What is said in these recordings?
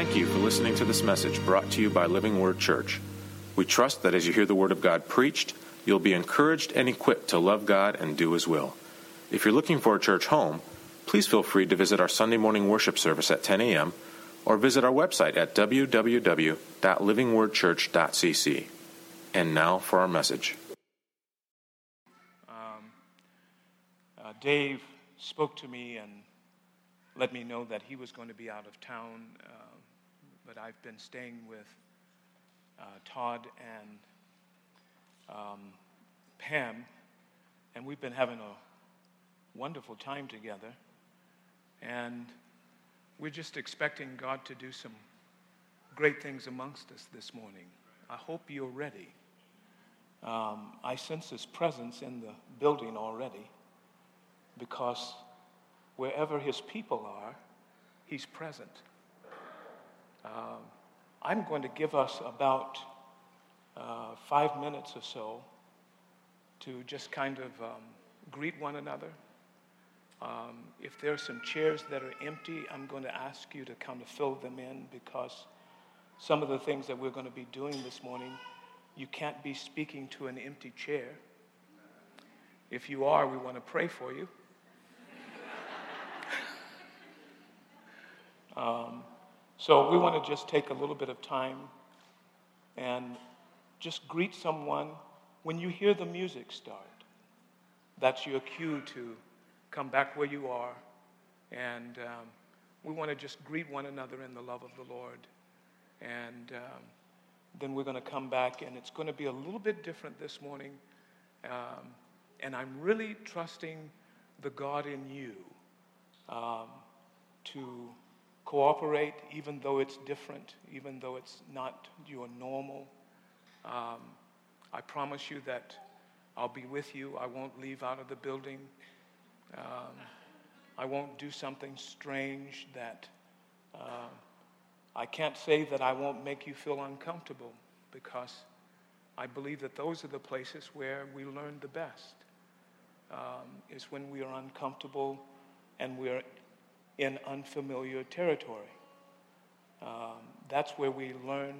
Thank you for listening to this message brought to you by Living Word Church. We trust that as you hear the Word of God preached, you'll be encouraged and equipped to love God and do His will. If you're looking for a church home, please feel free to visit our Sunday morning worship service at 10 a.m. or visit our website at www.livingwordchurch.cc. And now for our message. Um, uh, Dave spoke to me and let me know that he was going to be out of town, uh, but I've been staying with uh, Todd and um, Pam, and we've been having a wonderful time together. And we're just expecting God to do some great things amongst us this morning. I hope you're ready. Um, I sense His presence in the building already because wherever His people are, He's present. Um, I'm going to give us about uh, five minutes or so to just kind of um, greet one another. Um, if there are some chairs that are empty, I'm going to ask you to kind of fill them in because some of the things that we're going to be doing this morning, you can't be speaking to an empty chair. If you are, we want to pray for you. um, so we want to just take a little bit of time and just greet someone when you hear the music start. That's your cue to come back where you are. And um, we want to just greet one another in the love of the Lord. And um, then we're going to come back, and it's going to be a little bit different this morning. Um, and I'm really trusting the God in you um, to cooperate, even though it's different, even though it's not your normal. Um, I promise you that I'll be with you. I won't leave out of the building. Um, I won't do something strange that uh, I can't say that I won't make you feel uncomfortable because I believe that those are the places where we learn the best. Um, is when we are uncomfortable and we're in unfamiliar territory. Um, that's where we learn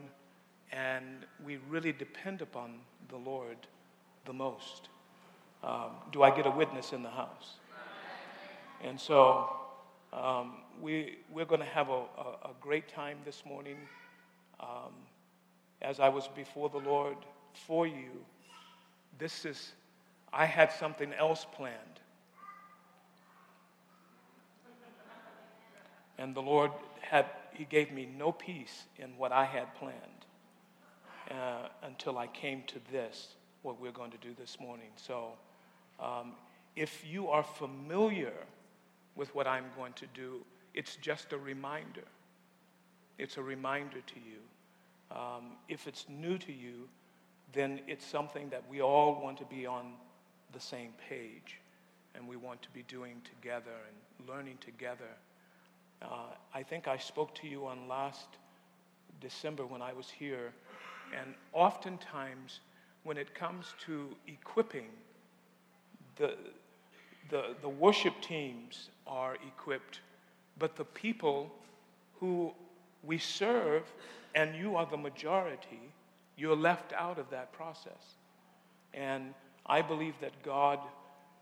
and we really depend upon the Lord the most. Um, do I get a witness in the house? And so um, we, we're going to have a, a, a, great time this morning. Um, as I was before the Lord for you, this is, I had something else planned. And the Lord had, He gave me no peace in what I had planned uh, until I came to this, what we're going to do this morning. So um, if you are familiar with what I'm going to do. It's just a reminder. It's a reminder to you. Um, if it's new to you, then it's something that we all want to be on the same page and we want to be doing together and learning together. Uh, I think I spoke to you on last December when I was here, and oftentimes when it comes to equipping, the, the, the worship teams are equipped, but the people who we serve, and you are the majority, you're left out of that process. And I believe that God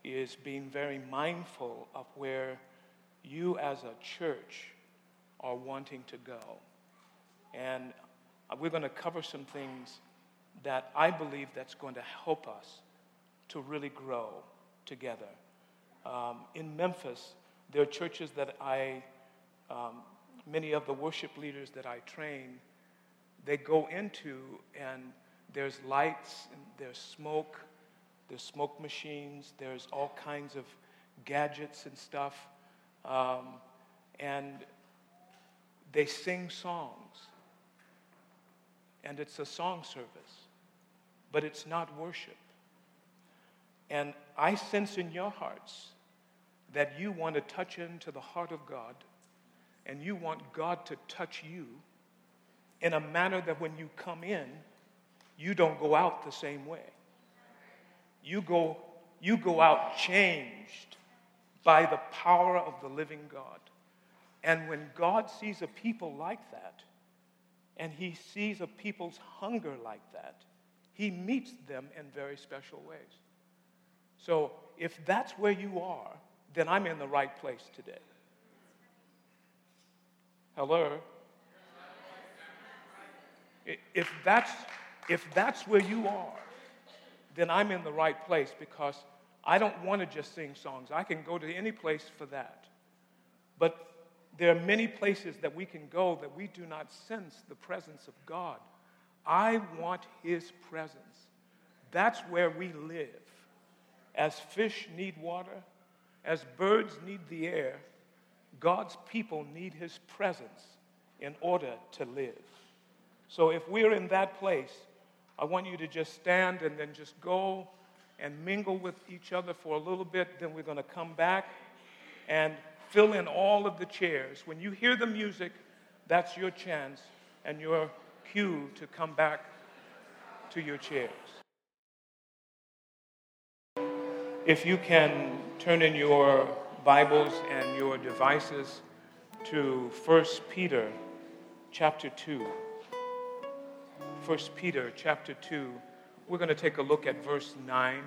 is being very mindful of where you as a church are wanting to go. And we're going to cover some things that I believe that's going to help us to really grow together. Um, in Memphis, there are churches that I, um, many of the worship leaders that I train, they go into and there's lights, and there's smoke, there's smoke machines, there's all kinds of gadgets and stuff. Um, and they sing songs. And it's a song service, but it's not worship. And I sense in your hearts that you want to touch into the heart of God and you want God to touch you in a manner that when you come in, you don't go out the same way. You go, you go out changed by the power of the living God. And when God sees a people like that, and he sees a people's hunger like that, he meets them in very special ways. So if that's where you are, then I'm in the right place today. Hello? If that's, if that's where you are, then I'm in the right place because I don't want to just sing songs. I can go to any place for that. But there are many places that we can go that we do not sense the presence of God. I want His presence. That's where we live. As fish need water, as birds need the air, God's people need His presence in order to live. So if we're in that place, I want you to just stand and then just go and mingle with each other for a little bit. Then we're going to come back and fill in all of the chairs. When you hear the music, that's your chance and your cue to come back to your chairs. If you can turn in your Bibles and your devices to 1 Peter chapter 2. 1 Peter chapter 2. We're going to take a look at verse 9.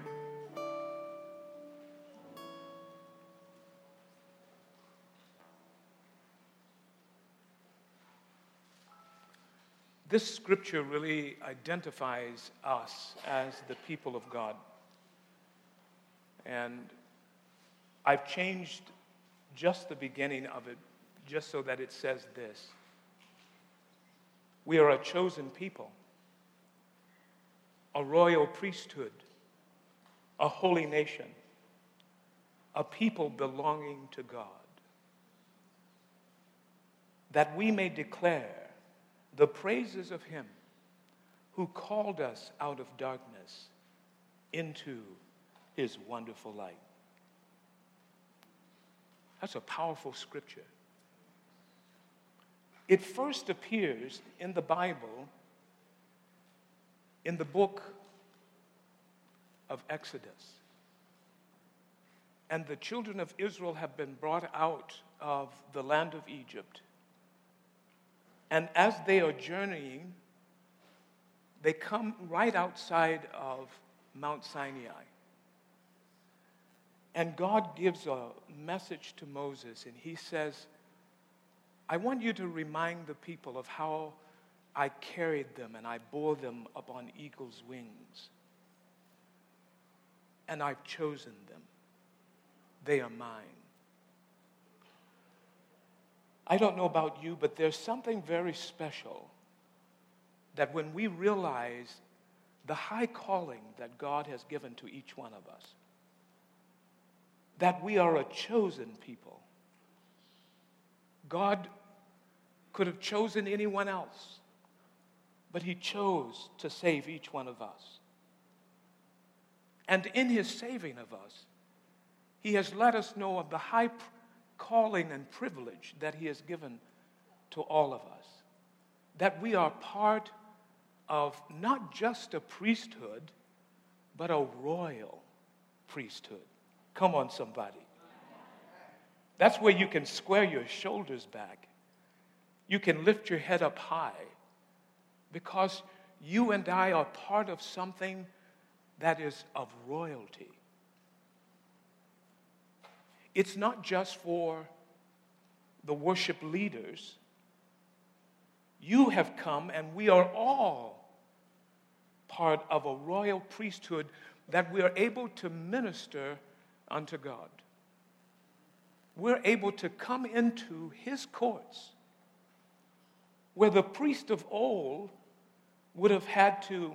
This scripture really identifies us as the people of God. And I've changed just the beginning of it just so that it says this We are a chosen people, a royal priesthood, a holy nation, a people belonging to God, that we may declare the praises of Him who called us out of darkness into His wonderful light. That's a powerful scripture. It first appears in the Bible in the book of Exodus. And the children of Israel have been brought out of the land of Egypt. And as they are journeying, they come right outside of Mount Sinai. And God gives a message to Moses, and he says, I want you to remind the people of how I carried them and I bore them upon eagle's wings. And I've chosen them. They are mine. I don't know about you, but there's something very special that when we realize the high calling that God has given to each one of us, that we are a chosen people. God could have chosen anyone else, but He chose to save each one of us. And in His saving of us, He has let us know of the high calling and privilege that He has given to all of us. That we are part of not just a priesthood, but a royal priesthood. Come on, somebody. That's where you can square your shoulders back. You can lift your head up high because you and I are part of something that is of royalty. It's not just for the worship leaders. You have come, and we are all part of a royal priesthood that we are able to minister unto God. We're able to come into his courts where the priest of old would have had to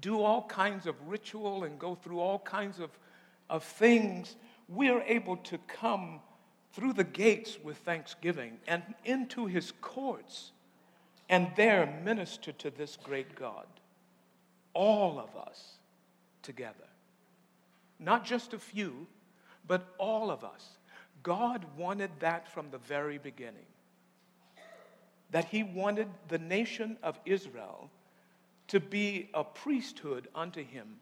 do all kinds of ritual and go through all kinds of, of things. We're able to come through the gates with thanksgiving and into his courts and there minister to this great God. All of us together. Not just a few, but all of us. God wanted that from the very beginning. That He wanted the nation of Israel to be a priesthood unto Him.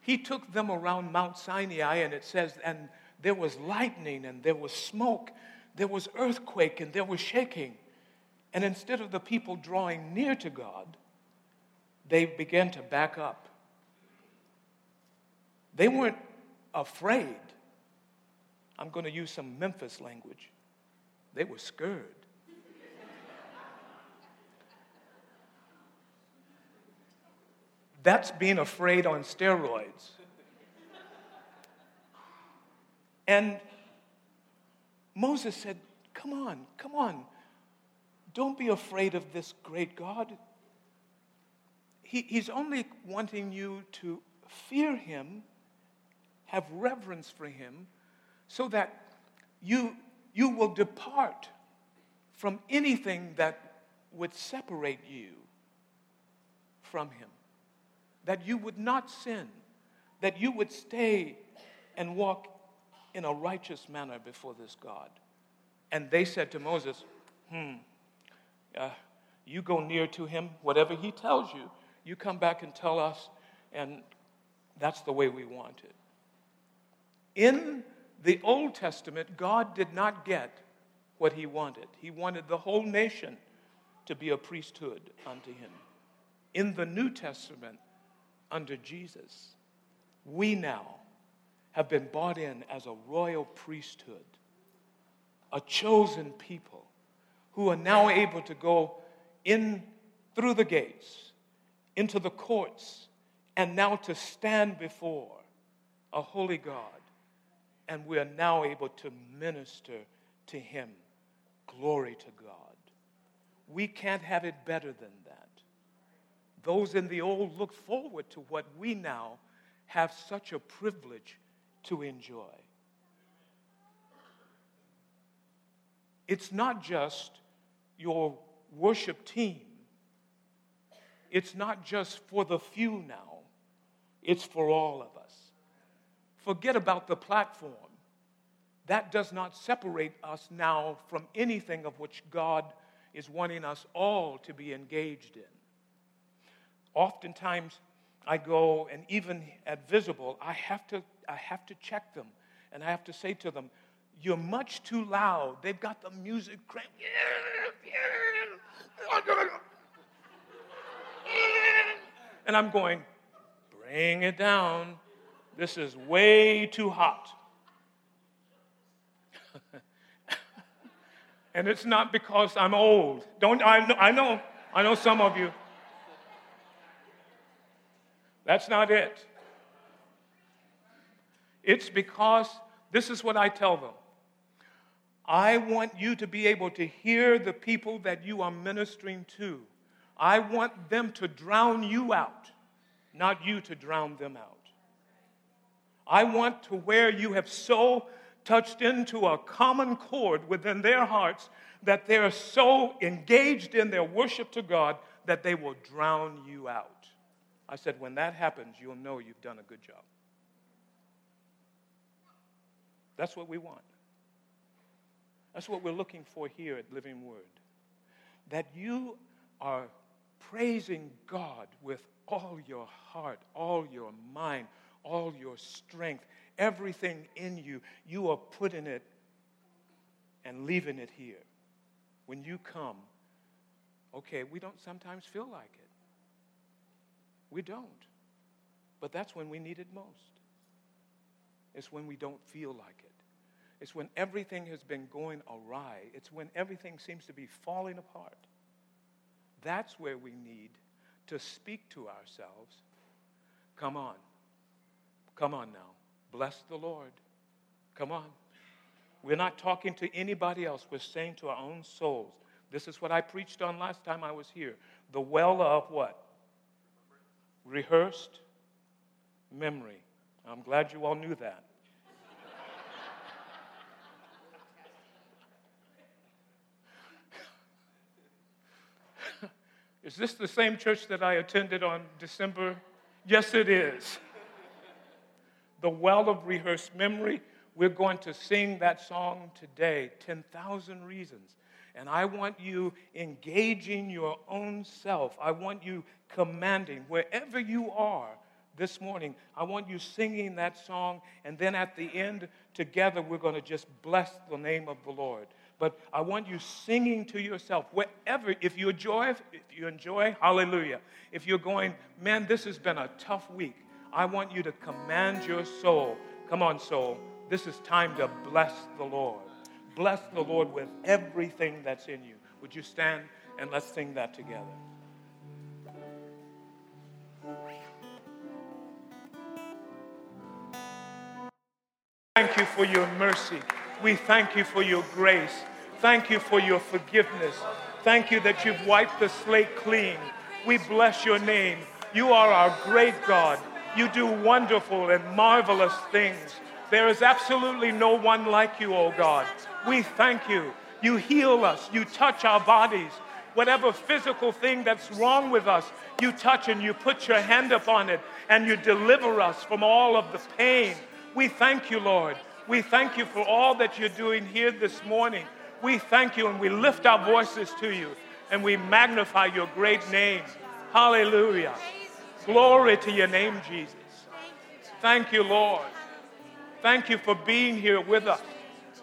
He took them around Mount Sinai, and it says, and there was lightning, and there was smoke, there was earthquake, and there was shaking. And instead of the people drawing near to God, they began to back up. They weren't afraid. I'm going to use some Memphis language. They were scared. That's being afraid on steroids. And Moses said, Come on, come on. Don't be afraid of this great God. He, he's only wanting you to fear him, have reverence for him, so that you, you will depart from anything that would separate you from him that you would not sin, that you would stay and walk in a righteous manner before this God. And they said to Moses, Hmm, uh, you go near to him, whatever he tells you, you come back and tell us, and that's the way we want it. In the Old Testament, God did not get what he wanted. He wanted the whole nation to be a priesthood unto him. In the New Testament, under Jesus, we now have been bought in as a royal priesthood, a chosen people who are now able to go in through the gates, into the courts, and now to stand before a holy God. And we are now able to minister to Him. Glory to God. We can't have it better than that. Those in the old look forward to what we now have such a privilege to enjoy. It's not just your worship team, it's not just for the few now, it's for all of us. Forget about the platform. That does not separate us now from anything of which God is wanting us all to be engaged in oftentimes I go and even at Visible, I have to, I have to check them and I have to say to them, You're much too loud. They've got the music cranked. And I'm going, Bring it down. This is way too hot. and it's not because I'm old. Don't I know, I know I know some of you that's not it. It's because this is what I tell them. I want you to be able to hear the people that you are ministering to. I want them to drown you out, not you to drown them out. I want to where you have so touched into a common chord within their hearts that they are so engaged in their worship to God that they will drown you out. I said, when that happens, you'll know you've done a good job. That's what we want. That's what we're looking for here at Living Word. That you are praising God with all your heart, all your mind, all your strength, everything in you. You are putting it and leaving it here. When you come, okay, we don't sometimes feel like it. We don't. But that's when we need it most. It's when we don't feel like it. It's when everything has been going awry. It's when everything seems to be falling apart. That's where we need to speak to ourselves. Come on. Come on now. Bless the Lord. Come on. We're not talking to anybody else. We're saying to our own souls. This is what I preached on last time I was here. The well of what? Rehearsed memory. I'm glad you all knew that. is this the same church that I attended on December? Yes, it is. The well of rehearsed memory. We're going to sing that song today 10,000 Reasons. And I want you engaging your own self. I want you commanding wherever you are this morning. I want you singing that song. And then at the end, together, we're going to just bless the name of the Lord. But I want you singing to yourself, wherever, if you enjoy, if you enjoy, hallelujah. If you're going, man, this has been a tough week, I want you to command your soul. Come on, soul. This is time to bless the Lord. Bless the Lord with everything that's in you. Would you stand and let's sing that together? Thank you for your mercy. We thank you for your grace. Thank you for your forgiveness. Thank you that you've wiped the slate clean. We bless your name. You are our great God. You do wonderful and marvelous things. There is absolutely no one like you, O oh God. We thank you. You heal us. You touch our bodies. Whatever physical thing that's wrong with us, you touch and you put your hand upon it and you deliver us from all of the pain. We thank you, Lord. We thank you for all that you're doing here this morning. We thank you and we lift our voices to you and we magnify your great name. Hallelujah. Glory to your name, Jesus. Thank you, Lord. Thank you for being here with us.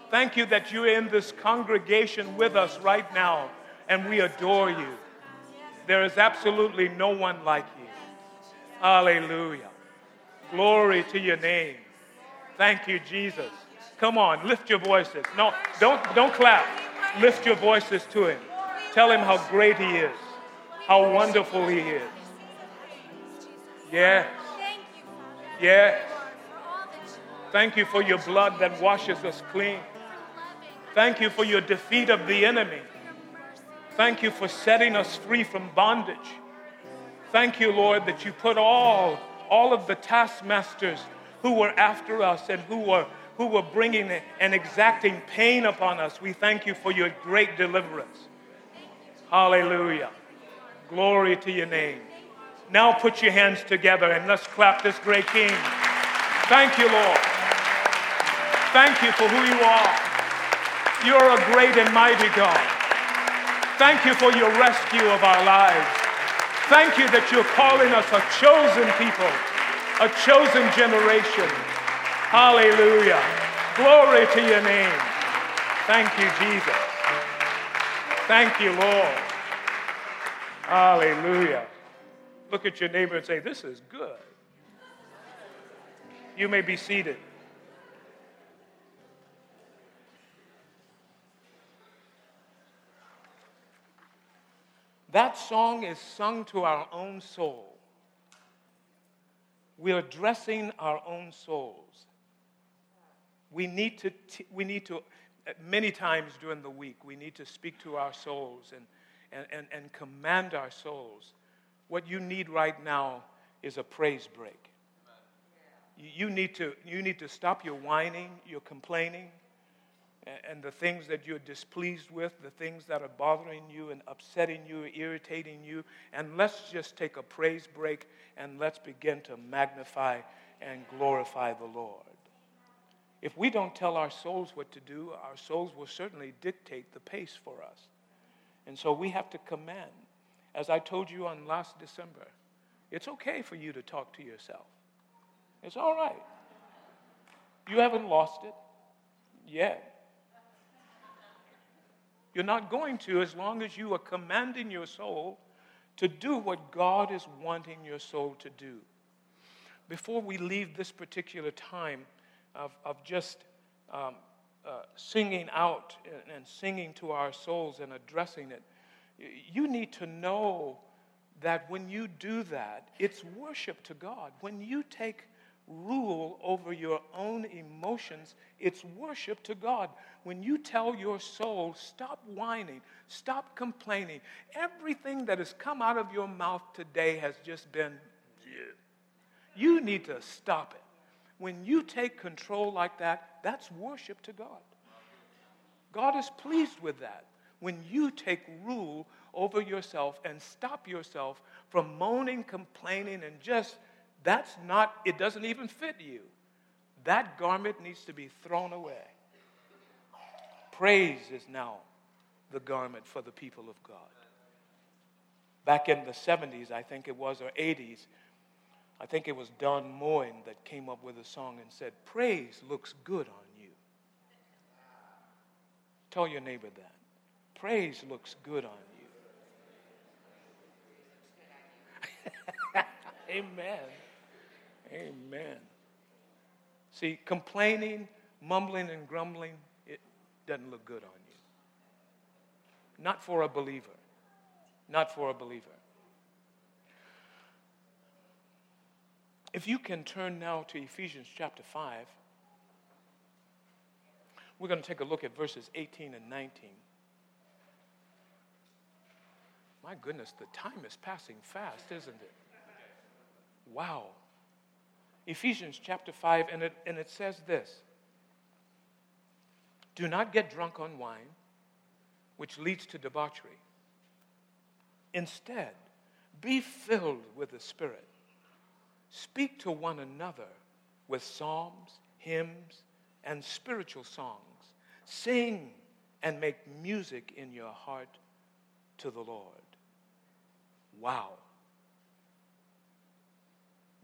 Thank you that you're in this congregation with us right now, and we adore you. There is absolutely no one like you. Hallelujah. Glory to your name. Thank you, Jesus. Come on, lift your voices. No, don't, don't clap. Lift your voices to him. Tell him how great he is, how wonderful he is. Yes. Yes. Thank you for your blood that washes us clean. Thank you for your defeat of the enemy. Thank you for setting us free from bondage. Thank you, Lord, that you put all, all of the taskmasters who were after us and who were, who were bringing and exacting pain upon us. We thank you for your great deliverance. Hallelujah. Glory to your name. Now put your hands together and let's clap this great King. Thank you, Lord. Thank you for who you are. You're a great and mighty God. Thank you for your rescue of our lives. Thank you that you're calling us a chosen people, a chosen generation. Hallelujah. Glory to your name. Thank you, Jesus. Thank you, Lord. Hallelujah. Look at your neighbor and say, This is good. You may be seated. That song is sung to our own soul. We are dressing our own souls. We need to, t- we need to many times during the week, we need to speak to our souls and, and, and, and command our souls what you need right now is a praise break. You need to, you need to stop your whining, your complaining, and the things that you're displeased with, the things that are bothering you and upsetting you, irritating you. And let's just take a praise break and let's begin to magnify and glorify the Lord. If we don't tell our souls what to do, our souls will certainly dictate the pace for us. And so we have to command. As I told you on last December, it's okay for you to talk to yourself. It's all right. You haven't lost it yet. You're not going to as long as you are commanding your soul to do what God is wanting your soul to do. Before we leave this particular time of, of just um, uh, singing out and, and singing to our souls and addressing it, you need to know that when you do that, it's worship to God. When you take rule over your own emotions, it's worship to God. When you tell your soul, stop whining, stop complaining, everything that has come out of your mouth today has just been, you need to stop it. When you take control like that, that's worship to God. God is pleased with that when you take rule over yourself and stop yourself from moaning, complaining, and just, that's not, it doesn't even fit you. That garment needs to be thrown away. Praise is now the garment for the people of God. Back in the 70s, I think it was, or 80s, I think it was Don Moen that came up with a song and said, Praise looks good on you. Tell your neighbor that. Praise looks good on you. Amen. Amen. See, complaining, mumbling, and grumbling, it doesn't look good on you. Not for a believer. Not for a believer. If you can turn now to Ephesians chapter 5, we're going to take a look at verses 18 and 19. My goodness, the time is passing fast, isn't it? Wow. Ephesians chapter 5, and it, and it says this Do not get drunk on wine, which leads to debauchery. Instead, be filled with the Spirit Speak to one another with psalms, hymns, and spiritual songs. Sing and make music in your heart to the Lord. Wow.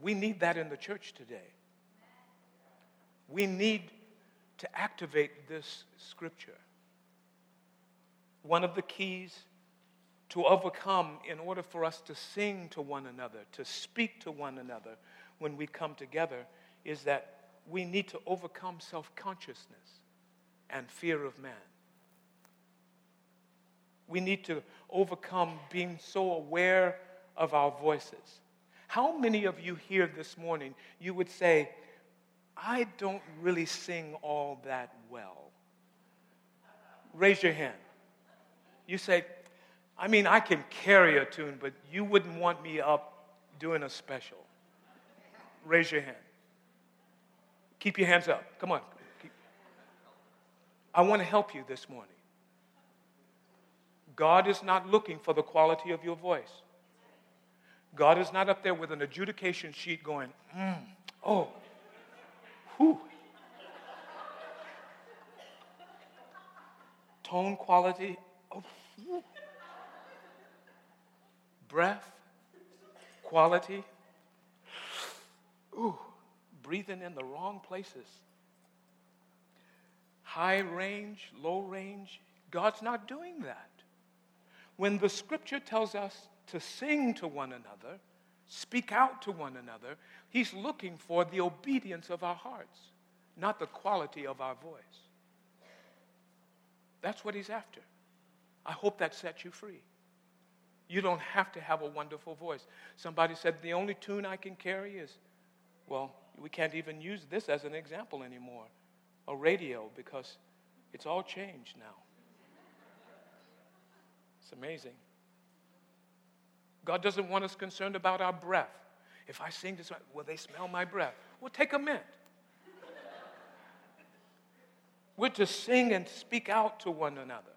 We need that in the church today. We need to activate this scripture. One of the keys to overcome in order for us to sing to one another, to speak to one another when we come together, is that we need to overcome self consciousness and fear of man. We need to overcome being so aware of our voices. How many of you here this morning, you would say, I don't really sing all that well? Raise your hand. You say, I mean, I can carry a tune, but you wouldn't want me up doing a special. Raise your hand. Keep your hands up. Come on. I want to help you this morning. God is not looking for the quality of your voice. God is not up there with an adjudication sheet going, mm, oh, whew. Tone quality, oh, whew breath, quality. Ooh, breathing in the wrong places. High range, low range. God's not doing that. When the scripture tells us to sing to one another, speak out to one another, He's looking for the obedience of our hearts, not the quality of our voice. That's what He's after. I hope that sets you free. You don't have to have a wonderful voice. Somebody said, The only tune I can carry is, well, we can't even use this as an example anymore a radio because it's all changed now. It's amazing. God doesn't want us concerned about our breath. If I sing this, will they smell my breath? Well, take a mint. We're to sing and speak out to one another.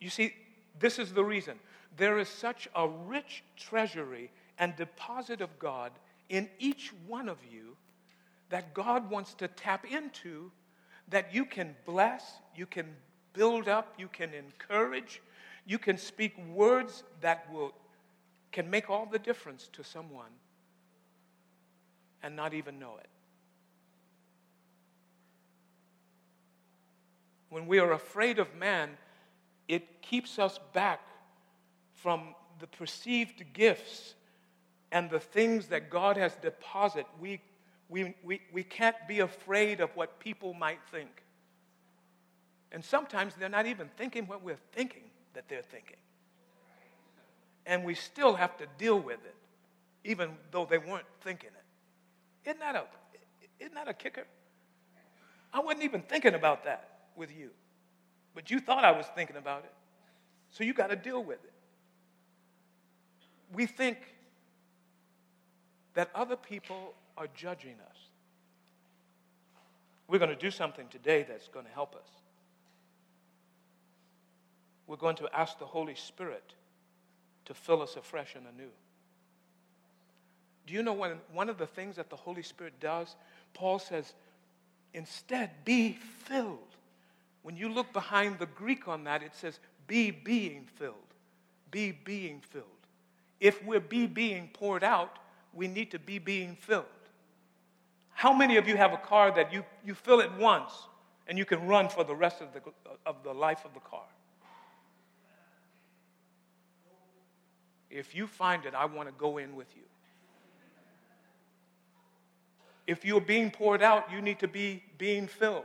You see, this is the reason there is such a rich treasury and deposit of God in each one of you that God wants to tap into that you can bless, you can build up, you can encourage, you can speak words that will can make all the difference to someone and not even know it. When we are afraid of man, it keeps us back from the perceived gifts and the things that God has deposited, we, we, we, we can't be afraid of what people might think. And sometimes they're not even thinking what we're thinking that they're thinking. And we still have to deal with it, even though they weren't thinking it. Isn't that a, isn't that a kicker? I wasn't even thinking about that with you, but you thought I was thinking about it. So you got to deal with it we think that other people are judging us. We're going to do something today that's going to help us. We're going to ask the Holy Spirit to fill us afresh and anew. Do you know when, one of the things that the Holy Spirit does? Paul says, instead, be filled. When you look behind the Greek on that, it says, be being filled. Be being filled if we're be being poured out, we need to be being filled. How many of you have a car that you, you fill it once and you can run for the rest of the, of the life of the car. If you find it, I want to go in with you. If you're being poured out, you need to be being filled.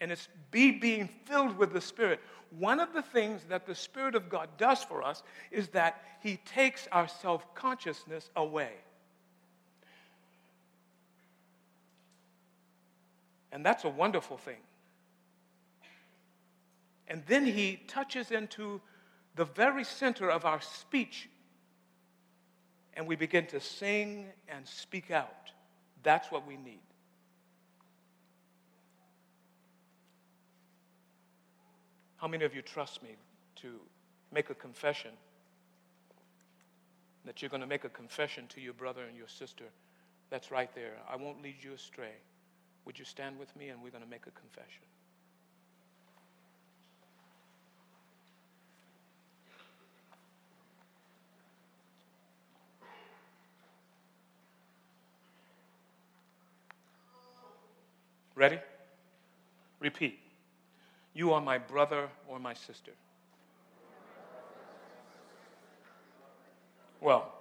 And it's be being filled with the Spirit. One of the things that the Spirit of God does for us is that He takes our self consciousness away. And that's a wonderful thing. And then He touches into the very center of our speech and we begin to sing and speak out. That's what we need. How many of you trust me to make a confession? That you're going to make a confession to your brother and your sister. That's right there. I won't lead you astray. Would you stand with me and we're going to make a confession? Ready? Repeat. You are my brother or my sister. Well,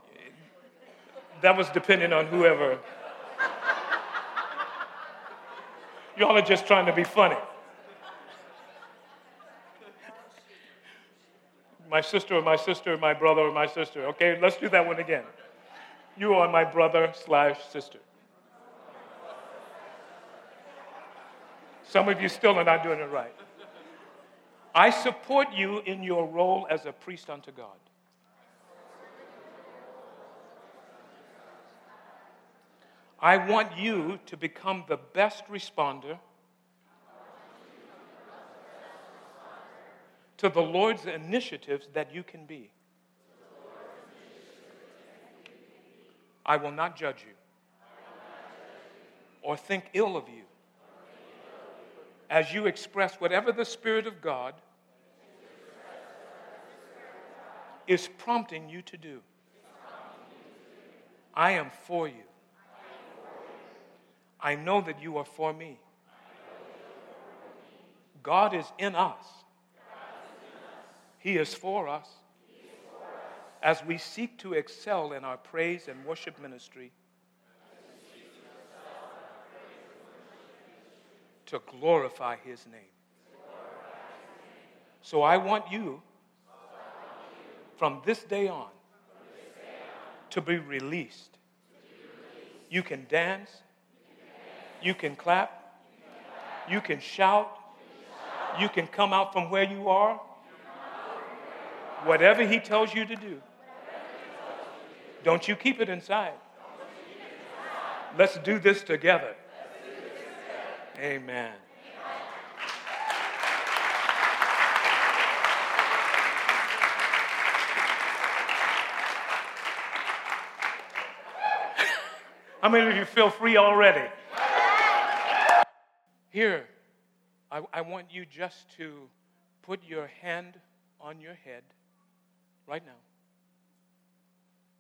that was depending on whoever. Y'all are just trying to be funny. My sister or my sister, my brother or my sister. Okay, let's do that one again. You are my brother slash sister. Some of you still are not doing it right. I support you in your role as a priest unto God. I want you to become the best responder to the Lord's initiatives that you can be. I will not judge you or think ill of you as you express whatever the Spirit of God is prompting you to do. I am for you. I know that you are for me. God is in us. He is for us. As we seek to excel in our praise and worship ministry to glorify his name. So I want you from this day on to be released. You can dance, you can clap, you can shout, you can come out from where you are. Whatever he tells you to do, don't you keep it inside. Let's do this together. Amen. How many of you feel free already? Here, I, I, want you just to put your hand on your head right now.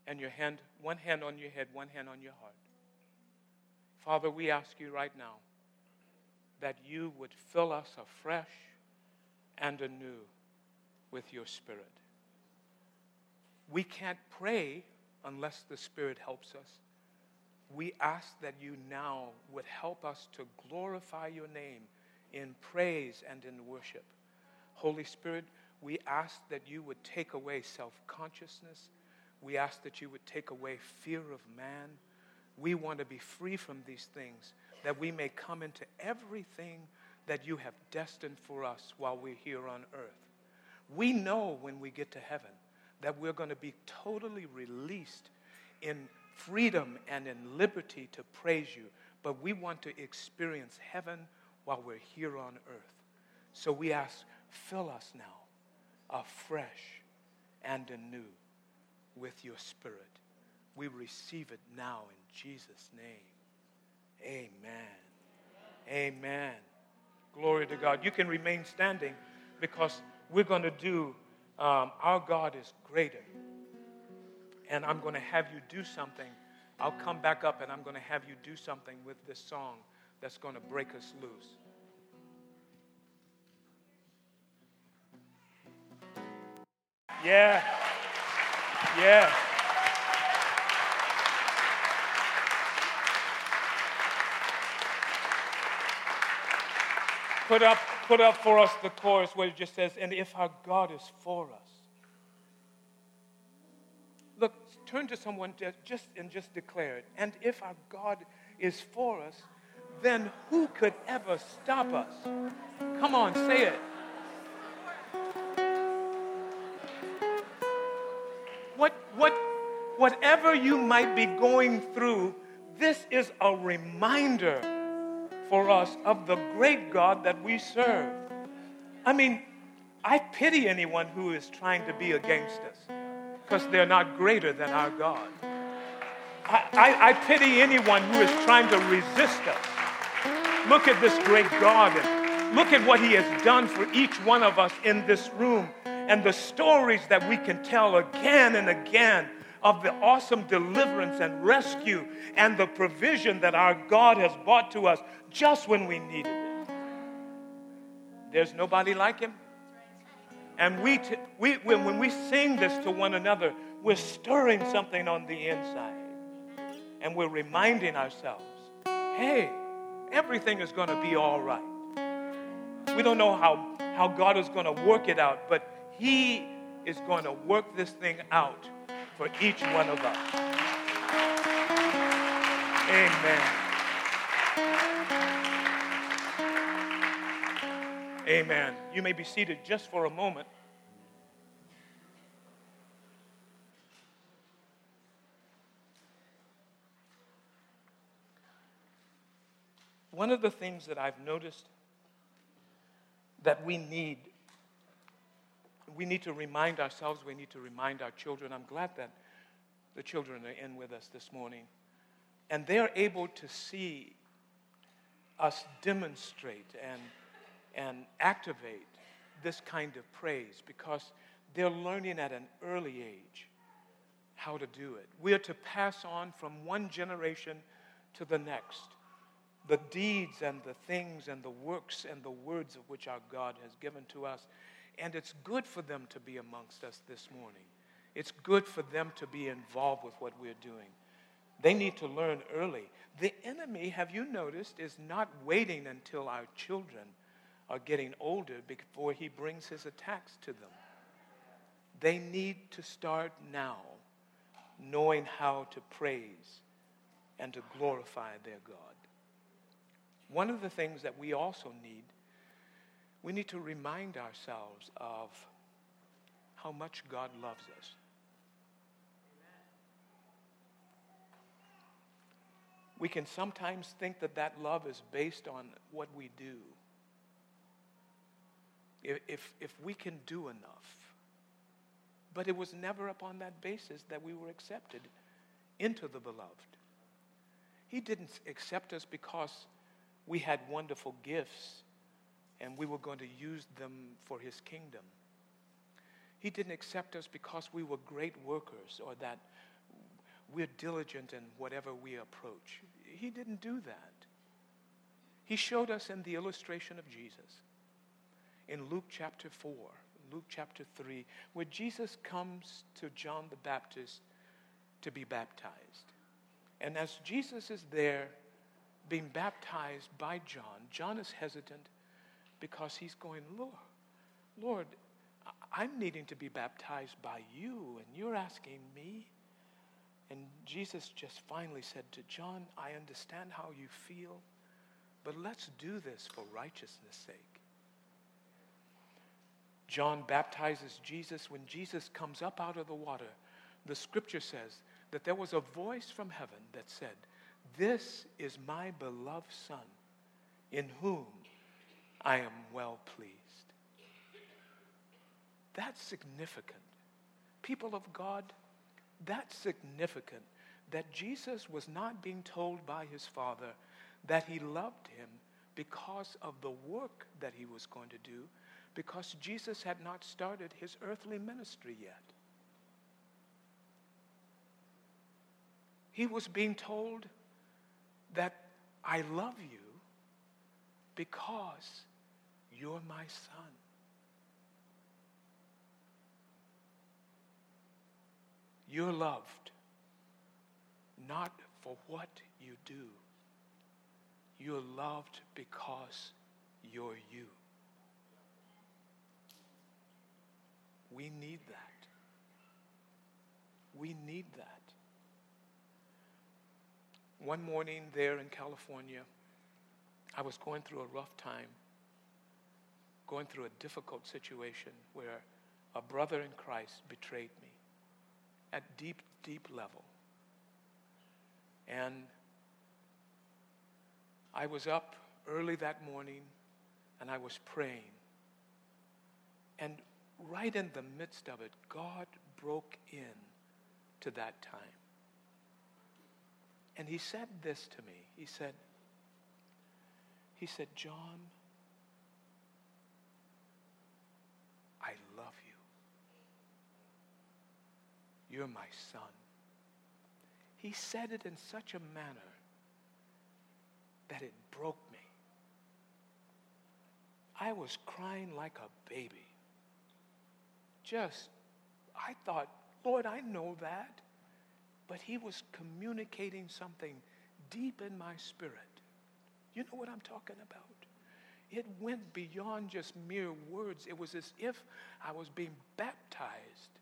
And your hand, one hand on your head, one hand on your heart. Father, we ask you right now that you would fill us afresh and anew with your Spirit. We can't pray unless the Spirit helps us. We ask that you now would help us to glorify your name in praise and in worship. Holy Spirit, we ask that you would take away self consciousness. We ask that you would take away fear of man. We want to be free from these things that we may come into everything that you have destined for us while we're here on earth. We know when we get to heaven that we're going to be totally released in freedom and in liberty to praise you, but we want to experience heaven while we're here on earth. So we ask, fill us now afresh and anew with your spirit. We receive it now in Jesus' name. Amen. Amen. Glory to God. You can remain standing because we're going to do, um, our God is greater. And I'm going to have you do something. I'll come back up and I'm going to have you do something with this song that's going to break us loose. Yeah. Yeah. Put up, put up for us the chorus where it just says, and if our God is for us. Look, turn to someone just and just declare it. And if our God is for us, then who could ever stop us? Come on, say it. What, what, whatever you might be going through, this is a reminder for us of the great God that we serve. I mean, I pity anyone who is trying to be against us because they're not greater than our God. I, I, I, pity anyone who is trying to resist us. Look at this great God and look at what He has done for each one of us in this room and the stories that we can tell again and again of the awesome deliverance and rescue and the provision that our God has brought to us just when we needed it. There's nobody like Him. And we, t- we when, when we sing this to one another, we're stirring something on the inside. And we're reminding ourselves hey, everything is going to be all right. We don't know how, how God is going to work it out, but He is going to work this thing out for each one of us. Amen. Amen. You may be seated just for a moment. One of the things that I've noticed that we need we need to remind ourselves, we need to remind our children. I'm glad that the children are in with us this morning. And they're able to see us demonstrate and, and activate this kind of praise because they're learning at an early age how to do it. We're to pass on from one generation to the next the deeds and the things and the works and the words of which our God has given to us and it's good for them to be amongst us this morning. It's good for them to be involved with what we're doing. They need to learn early. The enemy, have you noticed, is not waiting until our children are getting older before he brings his attacks to them. They need to start now knowing how to praise and to glorify their God. One of the things that we also need we need to remind ourselves of how much God loves us. We can sometimes think that that love is based on what we do. If, if, we can do enough. But it was never upon that basis that we were accepted into the beloved. He didn't accept us because we had wonderful gifts and we were going to use them for his kingdom. He didn't accept us because we were great workers or that we're diligent in whatever we approach. He didn't do that. He showed us in the illustration of Jesus in Luke chapter 4, Luke chapter 3, where Jesus comes to John the Baptist to be baptized. And as Jesus is there being baptized by John, John is hesitant because he's going, Lord, Lord, I'm needing to be baptized by you, and you're asking me. And Jesus just finally said to John, I understand how you feel, but let's do this for righteousness' sake. John baptizes Jesus. When Jesus comes up out of the water, the scripture says that there was a voice from heaven that said, This is my beloved Son, in whom I am well pleased. That's significant. People of God, that's significant that Jesus was not being told by his Father that he loved him because of the work that he was going to do, because Jesus had not started his earthly ministry yet. He was being told that I love you because you're my son. You're loved not for what you do. You're loved because you're you. We need that. We need that. One morning there in California, I was going through a rough time, going through a difficult situation where a brother in Christ betrayed me at deep, deep level. And I was up early that morning and I was praying. And right in the midst of it, God broke in to that time. And he said this to me. He said, he said, John, I love you. You're my son. He said it in such a manner that it broke me. I was crying like a baby. Just, I thought, Lord, I know that. But he was communicating something deep in my spirit. You know what I'm talking about? It went beyond just mere words. It was as if I was being baptized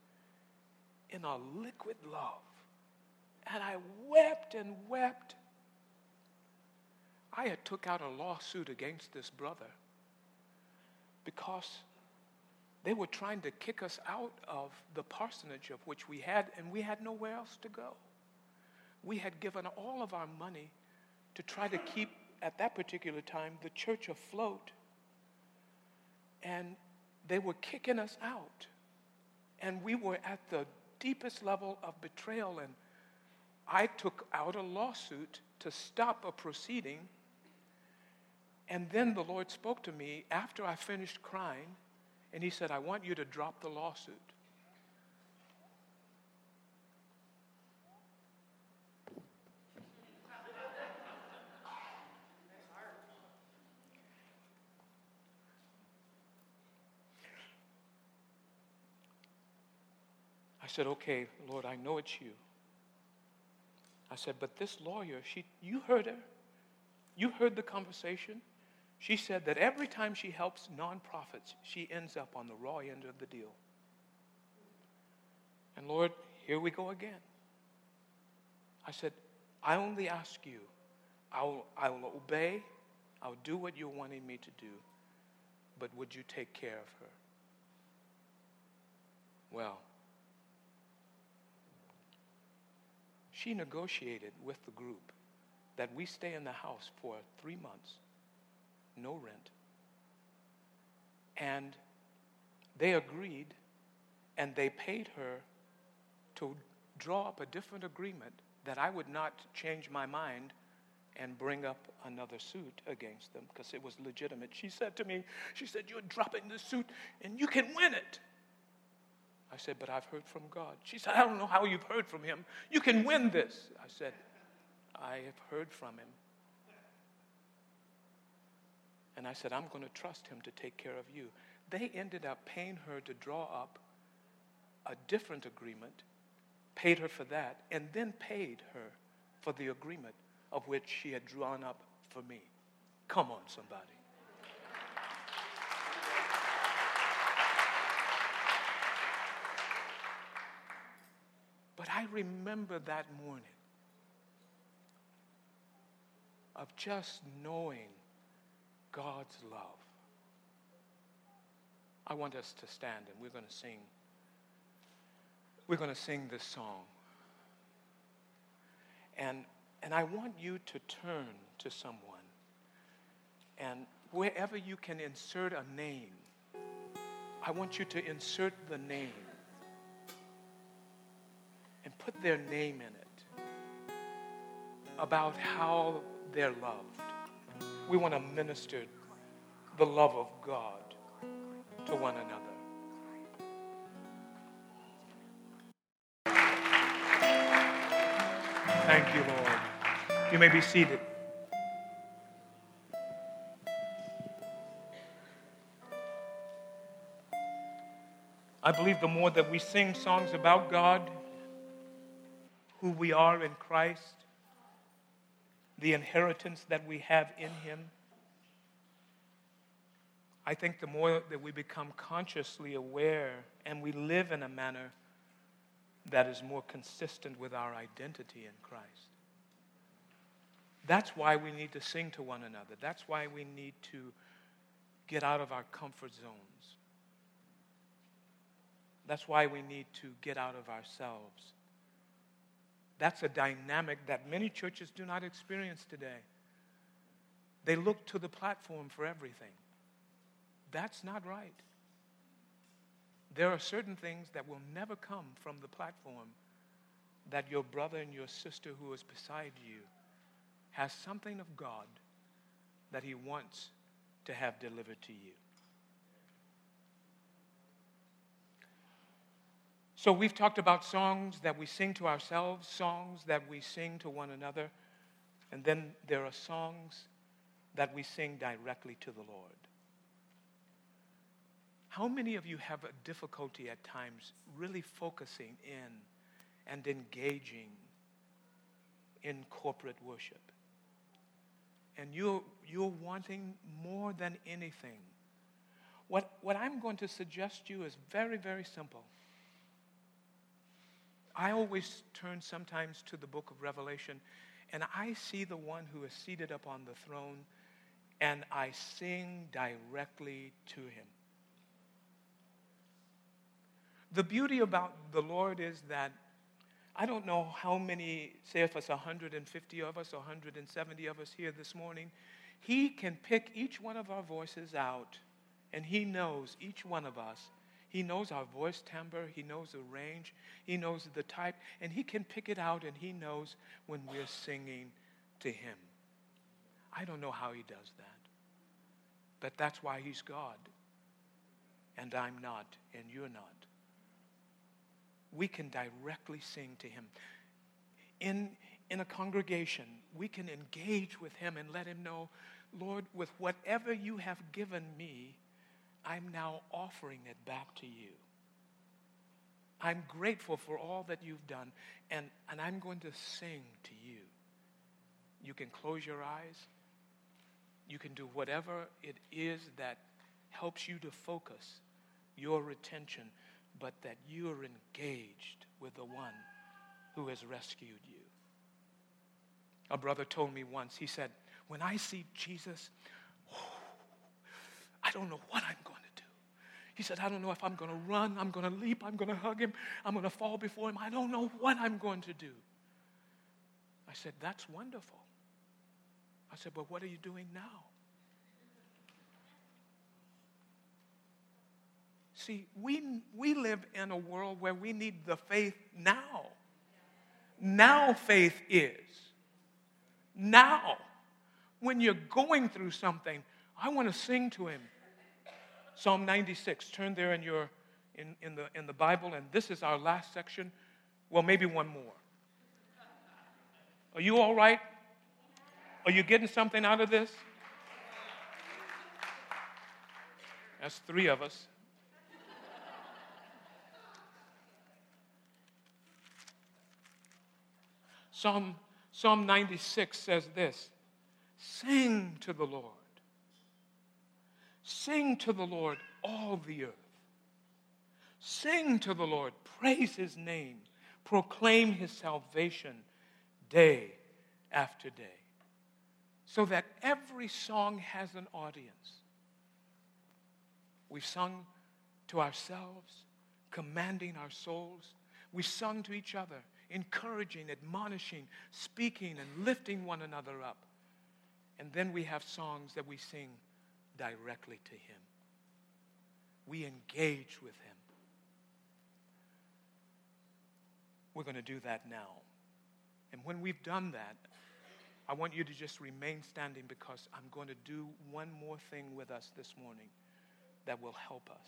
in a liquid love. And I wept and wept. I had took out a lawsuit against this brother because they were trying to kick us out of the parsonage of which we had, and we had nowhere else to go. We had given all of our money to try to keep, at that particular time, the church afloat. And they were kicking us out. And we were at the deepest level of betrayal. And I took out a lawsuit to stop a proceeding. And then the Lord spoke to me after I finished crying and he said, I want you to drop the lawsuit. I said, Okay, Lord, I know it's you. I said, But this lawyer, she, you heard her. You heard the conversation. She said that every time she helps nonprofits, she ends up on the raw end of the deal. And Lord, here we go again. I said, I only ask you, I'll, I'll obey, I'll do what you're wanting me to do, but would you take care of her? Well, she negotiated with the group that we stay in the house for three months no rent. And they agreed and they paid her to draw up a different agreement that I would not change my mind and bring up another suit against them because it was legitimate. She said to me, She said, You're dropping the suit and you can win it. I said, But I've heard from God. She said, I don't know how you've heard from him. You can win this. I said, I have heard from him. And I said, I'm going to trust him to take care of you. They ended up paying her to draw up a different agreement, paid her for that, and then paid her for the agreement of which she had drawn up for me. Come on, somebody. But I remember that morning of just knowing God's love. I want us to stand and we're going to sing. We're going to sing this song. And, and I want you to turn to someone. And wherever you can insert a name, I want you to insert the name and put their name in it about how they're loved. We want to minister the love of God to one another. Thank you, Lord. You may be seated. I believe the more that we sing songs about God, who we are in Christ, the inheritance that we have in Him, I think the more that we become consciously aware and we live in a manner that is more consistent with our identity in Christ. That's why we need to sing to one another. That's why we need to get out of our comfort zones. That's why we need to get out of ourselves. That's a dynamic that many churches do not experience today. They look to the platform for everything. That's not right. There are certain things that will never come from the platform that your brother and your sister who is beside you has something of God that he wants to have delivered to you. So we've talked about songs that we sing to ourselves, songs that we sing to one another, and then there are songs that we sing directly to the Lord. How many of you have a difficulty at times really focusing in and engaging in corporate worship? And you're, you're wanting more than anything. What, what I'm going to suggest to you is very, very simple. I always turn sometimes to the book of Revelation, and I see the one who is seated upon the throne, and I sing directly to him. The beauty about the Lord is that I don't know how many, say if it's 150 of us, 170 of us here this morning, He can pick each one of our voices out, and He knows each one of us. He knows our voice timbre, He knows the range, He knows the type, and He can pick it out, and He knows when we're singing to Him. I don't know how He does that, but that's why He's God, and I'm not, and you're not. We can directly sing to Him. In, in a congregation, we can engage with Him and let Him know, Lord, with whatever you have given me, I'm now offering it back to you. I'm grateful for all that you've done, and, and I'm going to sing to you. You can close your eyes. You can do whatever it is that helps you to focus your attention but that you are engaged with the one who has rescued you. A brother told me once, he said, When I see Jesus, I don't know what I'm going to do. He said, I don't know if I'm going to run, I'm going to leap, I'm going to hug him, I'm going to fall before him. I don't know what I'm going to do. I said, That's wonderful. I said, But what are you doing now? See, we, we live in a world where we need the faith now. Now faith is. Now. When you're going through something, I want to sing to him. Psalm 96. Turn there in your in, in, the, in the Bible, and this is our last section. Well, maybe one more. Are you all right? Are you getting something out of this? That's three of us. Psalm, Psalm 96 says this Sing to the Lord. Sing to the Lord, all the earth. Sing to the Lord, praise his name, proclaim his salvation day after day. So that every song has an audience. We've sung to ourselves, commanding our souls. We sung to each other encouraging, admonishing, speaking, and lifting one another up. And then we have songs that we sing directly to Him. We engage with Him. We're going to do that now. And when we've done that, I want you to just remain standing because I'm going to do one more thing with us this morning that will help us.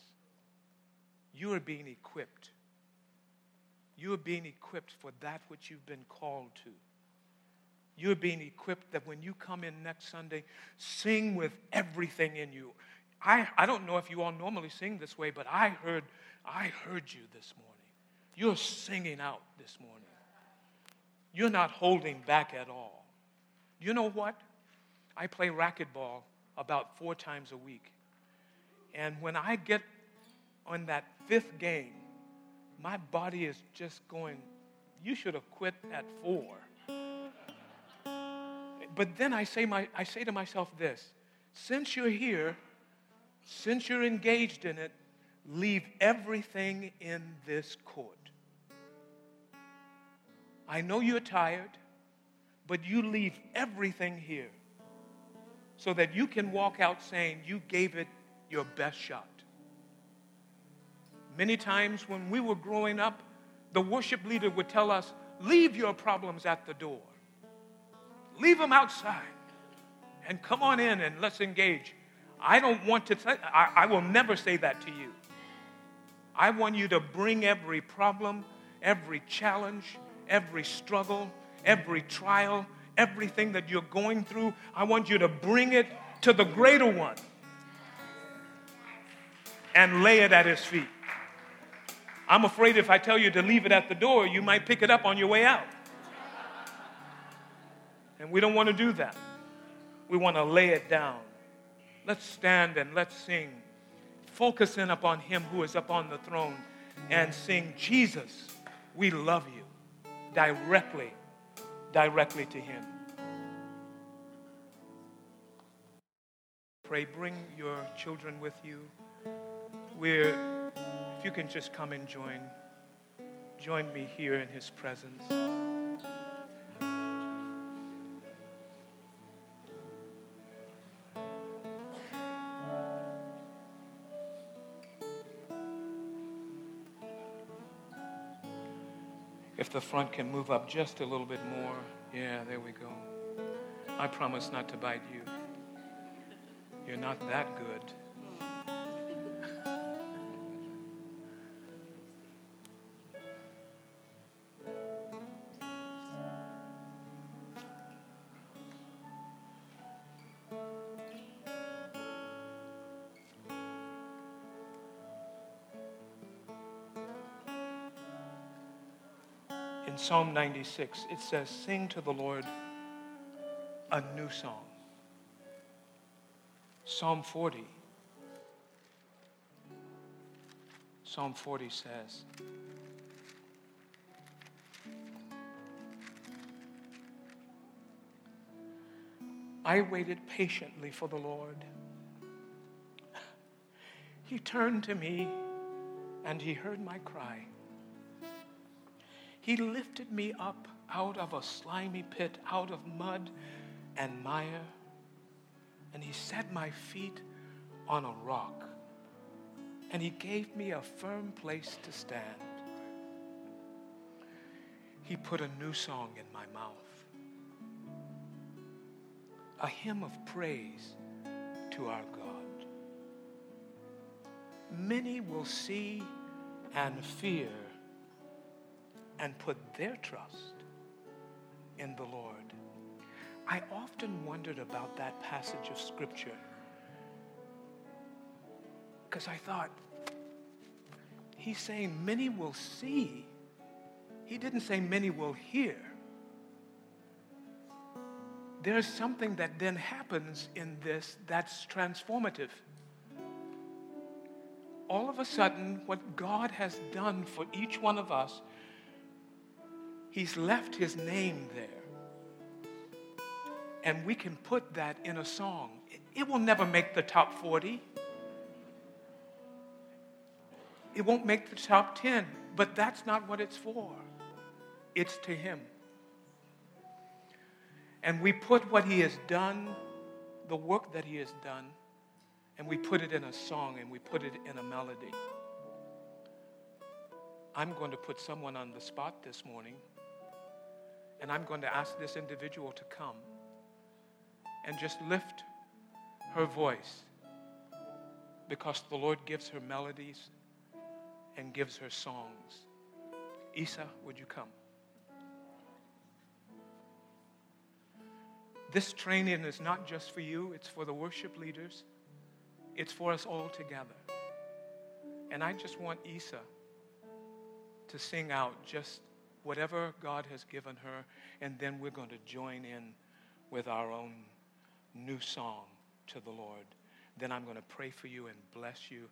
You are being equipped you are being equipped for that which you've been called to. You're being equipped that when you come in next Sunday, sing with everything in you. I, I don't know if you all normally sing this way, but I heard I heard you this morning. You're singing out this morning. You're not holding back at all. You know what? I play racquetball about four times a week. And when I get on that fifth game, my body is just going, you should have quit at four. But then I say, my, I say to myself this since you're here, since you're engaged in it, leave everything in this court. I know you're tired, but you leave everything here so that you can walk out saying you gave it your best shot. Many times when we were growing up, the worship leader would tell us, Leave your problems at the door, leave them outside, and come on in and let's engage. I don't want to, say, I, I will never say that to you. I want you to bring every problem, every challenge, every struggle, every trial, everything that you're going through. I want you to bring it to the greater one and lay it at his feet. I'm afraid if I tell you to leave it at the door, you might pick it up on your way out. And we don't want to do that. We want to lay it down. Let's stand and let's sing. Focus in upon him who is upon the throne and sing, Jesus, we love you directly, directly to him. Pray, bring your children with you. We're, if you can just come and join, join me here in his presence. If the front can move up just a little bit more. Yeah, there we go. I promise not to bite you. You're not that good. Psalm 96, it says, Sing to the Lord a new song. Psalm 40. Psalm 40 says, I waited patiently for the Lord. He turned to me and he heard my cry. He lifted me up out of a slimy pit, out of mud and mire and he set my feet on a rock, and he gave me a firm place to stand. He put a new song in my mouth, a hymn of praise to our God. Many will see and fear and put their trust in the Lord. I often wondered about that passage of Scripture because I thought, he's saying many will see. He didn't say many will hear. There's something that then happens in this that's transformative. All of a sudden, what God has done for each one of us, He's left His name there and we can put that in a song. It will never make the top 40. It won't make the top 10, but that's not what it's for. It's to Him. And we put what He has done, the work that He has done, and we put it in a song and we put it in a melody. I'm going to put someone on the spot this morning, and I'm going to ask this individual to come and just lift her voice because the Lord gives her melodies and gives her songs. Isa, would you come? This training is not just for you, it's for the worship leaders, it's for us all together. And I just want Isa to sing out just whatever God has given her, and then we're going to join in with our own new song to the Lord. Then I'm going to pray for you and bless you.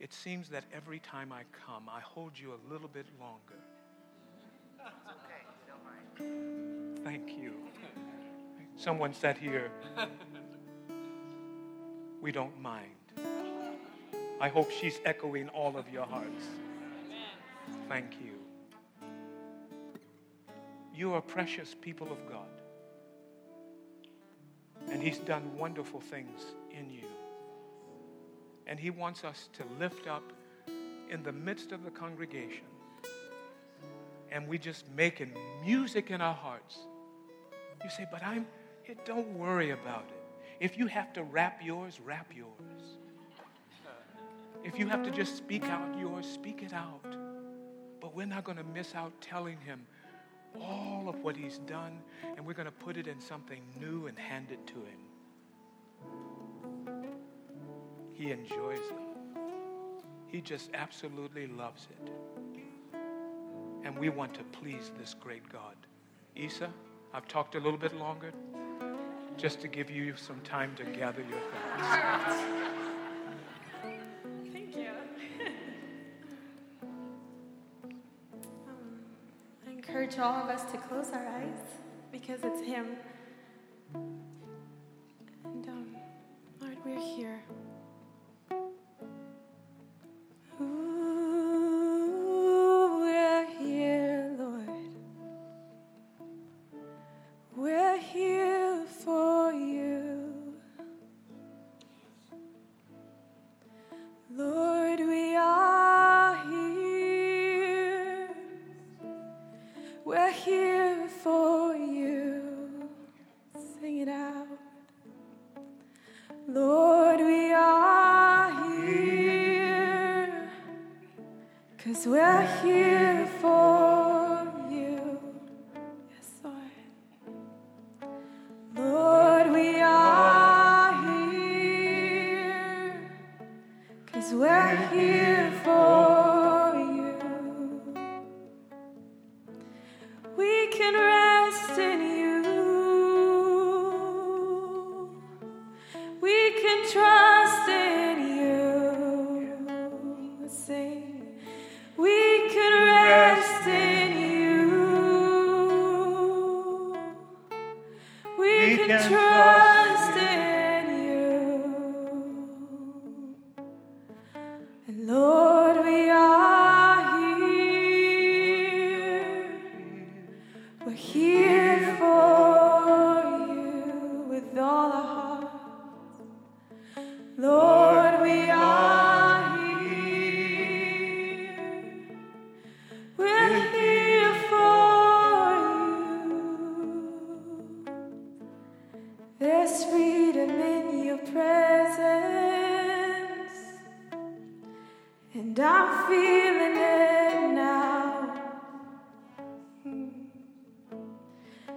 It seems that every time I come, I hold you a little bit longer. It's okay, you Thank you. Someone said here, we don't mind. I hope she's echoing all of your hearts. Thank you. You are precious people of God. And He's done wonderful things in you. And He wants us to lift up in the midst of the congregation. And we just making music in our hearts. You say, but I'm, it, don't worry about it. If you have to rap yours, rap yours. If you have to just speak out yours, speak it out. But we're not going to miss out telling him all of what he's done, and we're going to put it in something new and hand it to him. He enjoys it. He just absolutely loves it. And we want to please this great God. Isa, I've talked a little bit longer just to give you some time to gather your thoughts. Encourage all of us to close our eyes because it's Him. And um, Lord, we're here.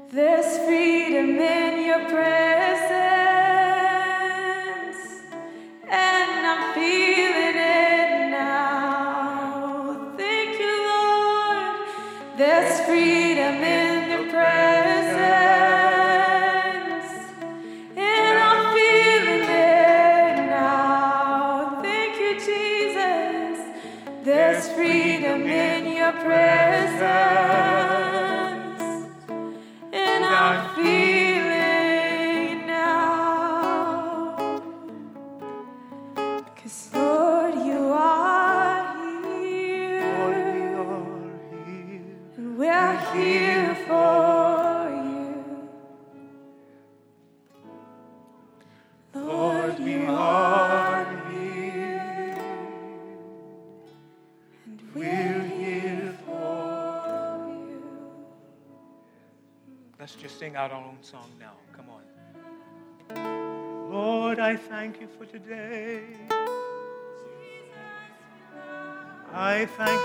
There's freedom in your presence, song now. Come on. Lord, I thank you for today. I thank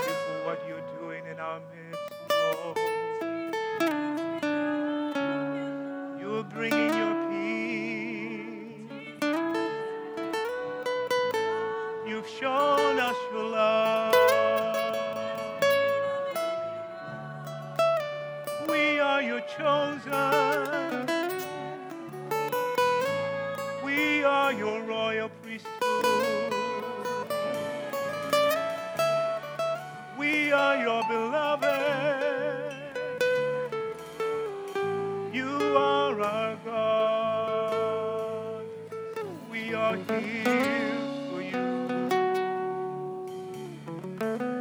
We are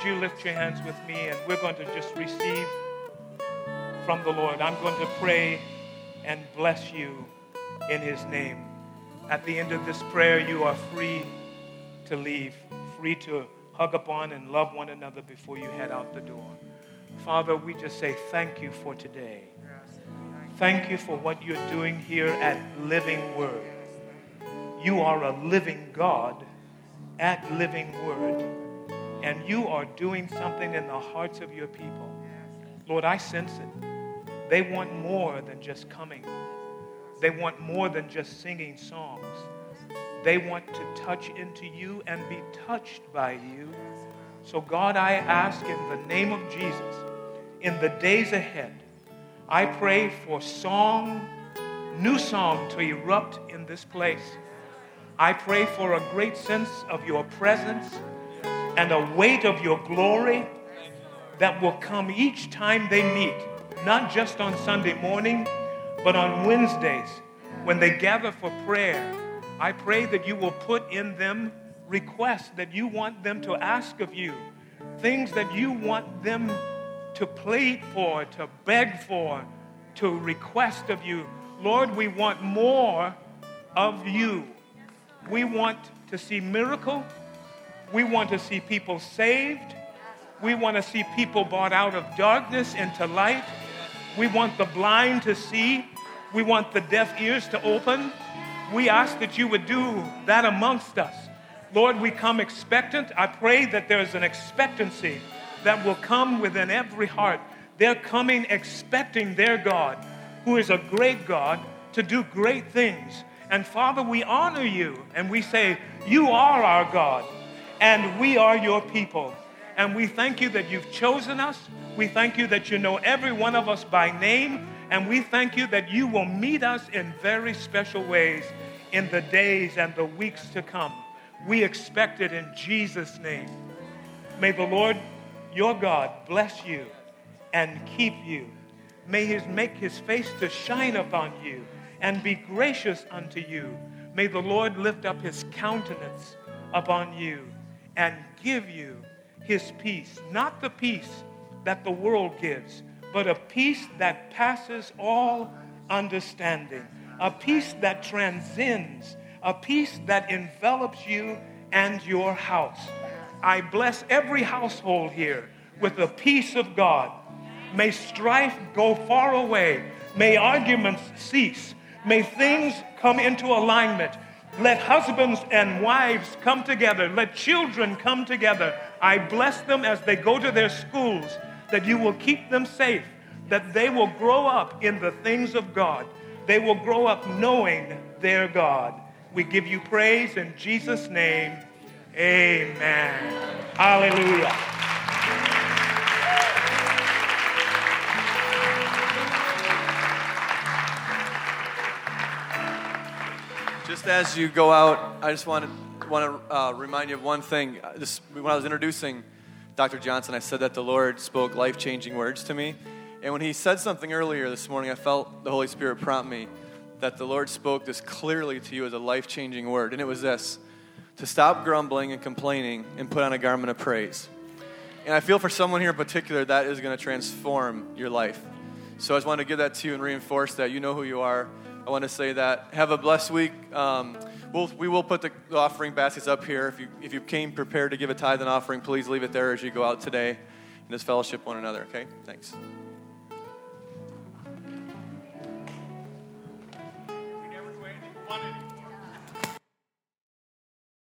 Could you lift your hands with me and we're going to just receive from the Lord. I'm going to pray and bless you in his name. At the end of this prayer, you are free to leave, free to hug upon and love one another before you head out the door. Father, we just say thank you for today. Thank you for what you're doing here at Living Word. You are a living God at Living Word, and you are doing something in the hearts of your people. Lord, I sense it. They want more than just coming, they want more than just singing songs. They want to touch into you and be touched by you. So, God, I ask in the name of Jesus, in the days ahead, I pray for song, new song to erupt in this place. I pray for a great sense of your presence and a weight of your glory that will come each time they meet, not just on Sunday morning, but on Wednesdays when they gather for prayer. I pray that you will put in them requests that you want them to ask of you, things that you want them to plead for, to beg for, to request of you. Lord, we want more of you. We want to see miracle. We want to see people saved. We want to see people brought out of darkness into light. We want the blind to see. We want the deaf ears to open. We ask that you would do that amongst us. Lord, we come expectant. I pray that there's an expectancy that will come within every heart. They're coming expecting their God, who is a great God, to do great things. And Father, we honor you and we say, You are our God and we are your people. And we thank you that you've chosen us. We thank you that you know every one of us by name. And we thank you that you will meet us in very special ways in the days and the weeks to come. We expect it in Jesus' name. May the Lord, your God, bless you and keep you. May his make his face to shine upon you and be gracious unto you. May the Lord lift up his countenance upon you and give you his peace, not the peace that the world gives, but a peace that passes all understanding, a peace that transcends, a peace that envelops you and your house. I bless every household here with the peace of God. May strife go far away. May arguments cease. May things come into alignment. Let husbands and wives come together. Let children come together. I bless them as they go to their schools, that you will keep them safe. that they will grow up in the things of God. They will grow up knowing their God. We give you praise in Jesus' name. Amen. Hallelujah. Just as you go out, I just want to uh, remind you of one thing. This, when I was introducing Dr. Johnson, I said that the Lord spoke life-changing words to me, and when He said something earlier this morning, I felt the Holy Spirit prompt me that the Lord spoke this clearly to you as a life-changing word, and it was this: to stop grumbling and complaining and put on a garment of praise. And I feel for someone here in particular that is going to transform your life. So I just wanted to give that to you and reinforce that you know who you are I want to say that. Have a blessed week. Um, we'll, we will put the offering baskets up here. If you, if you came prepared to give a tithe and offering, please leave it there as you go out today and just fellowship one another, okay? Thanks. Never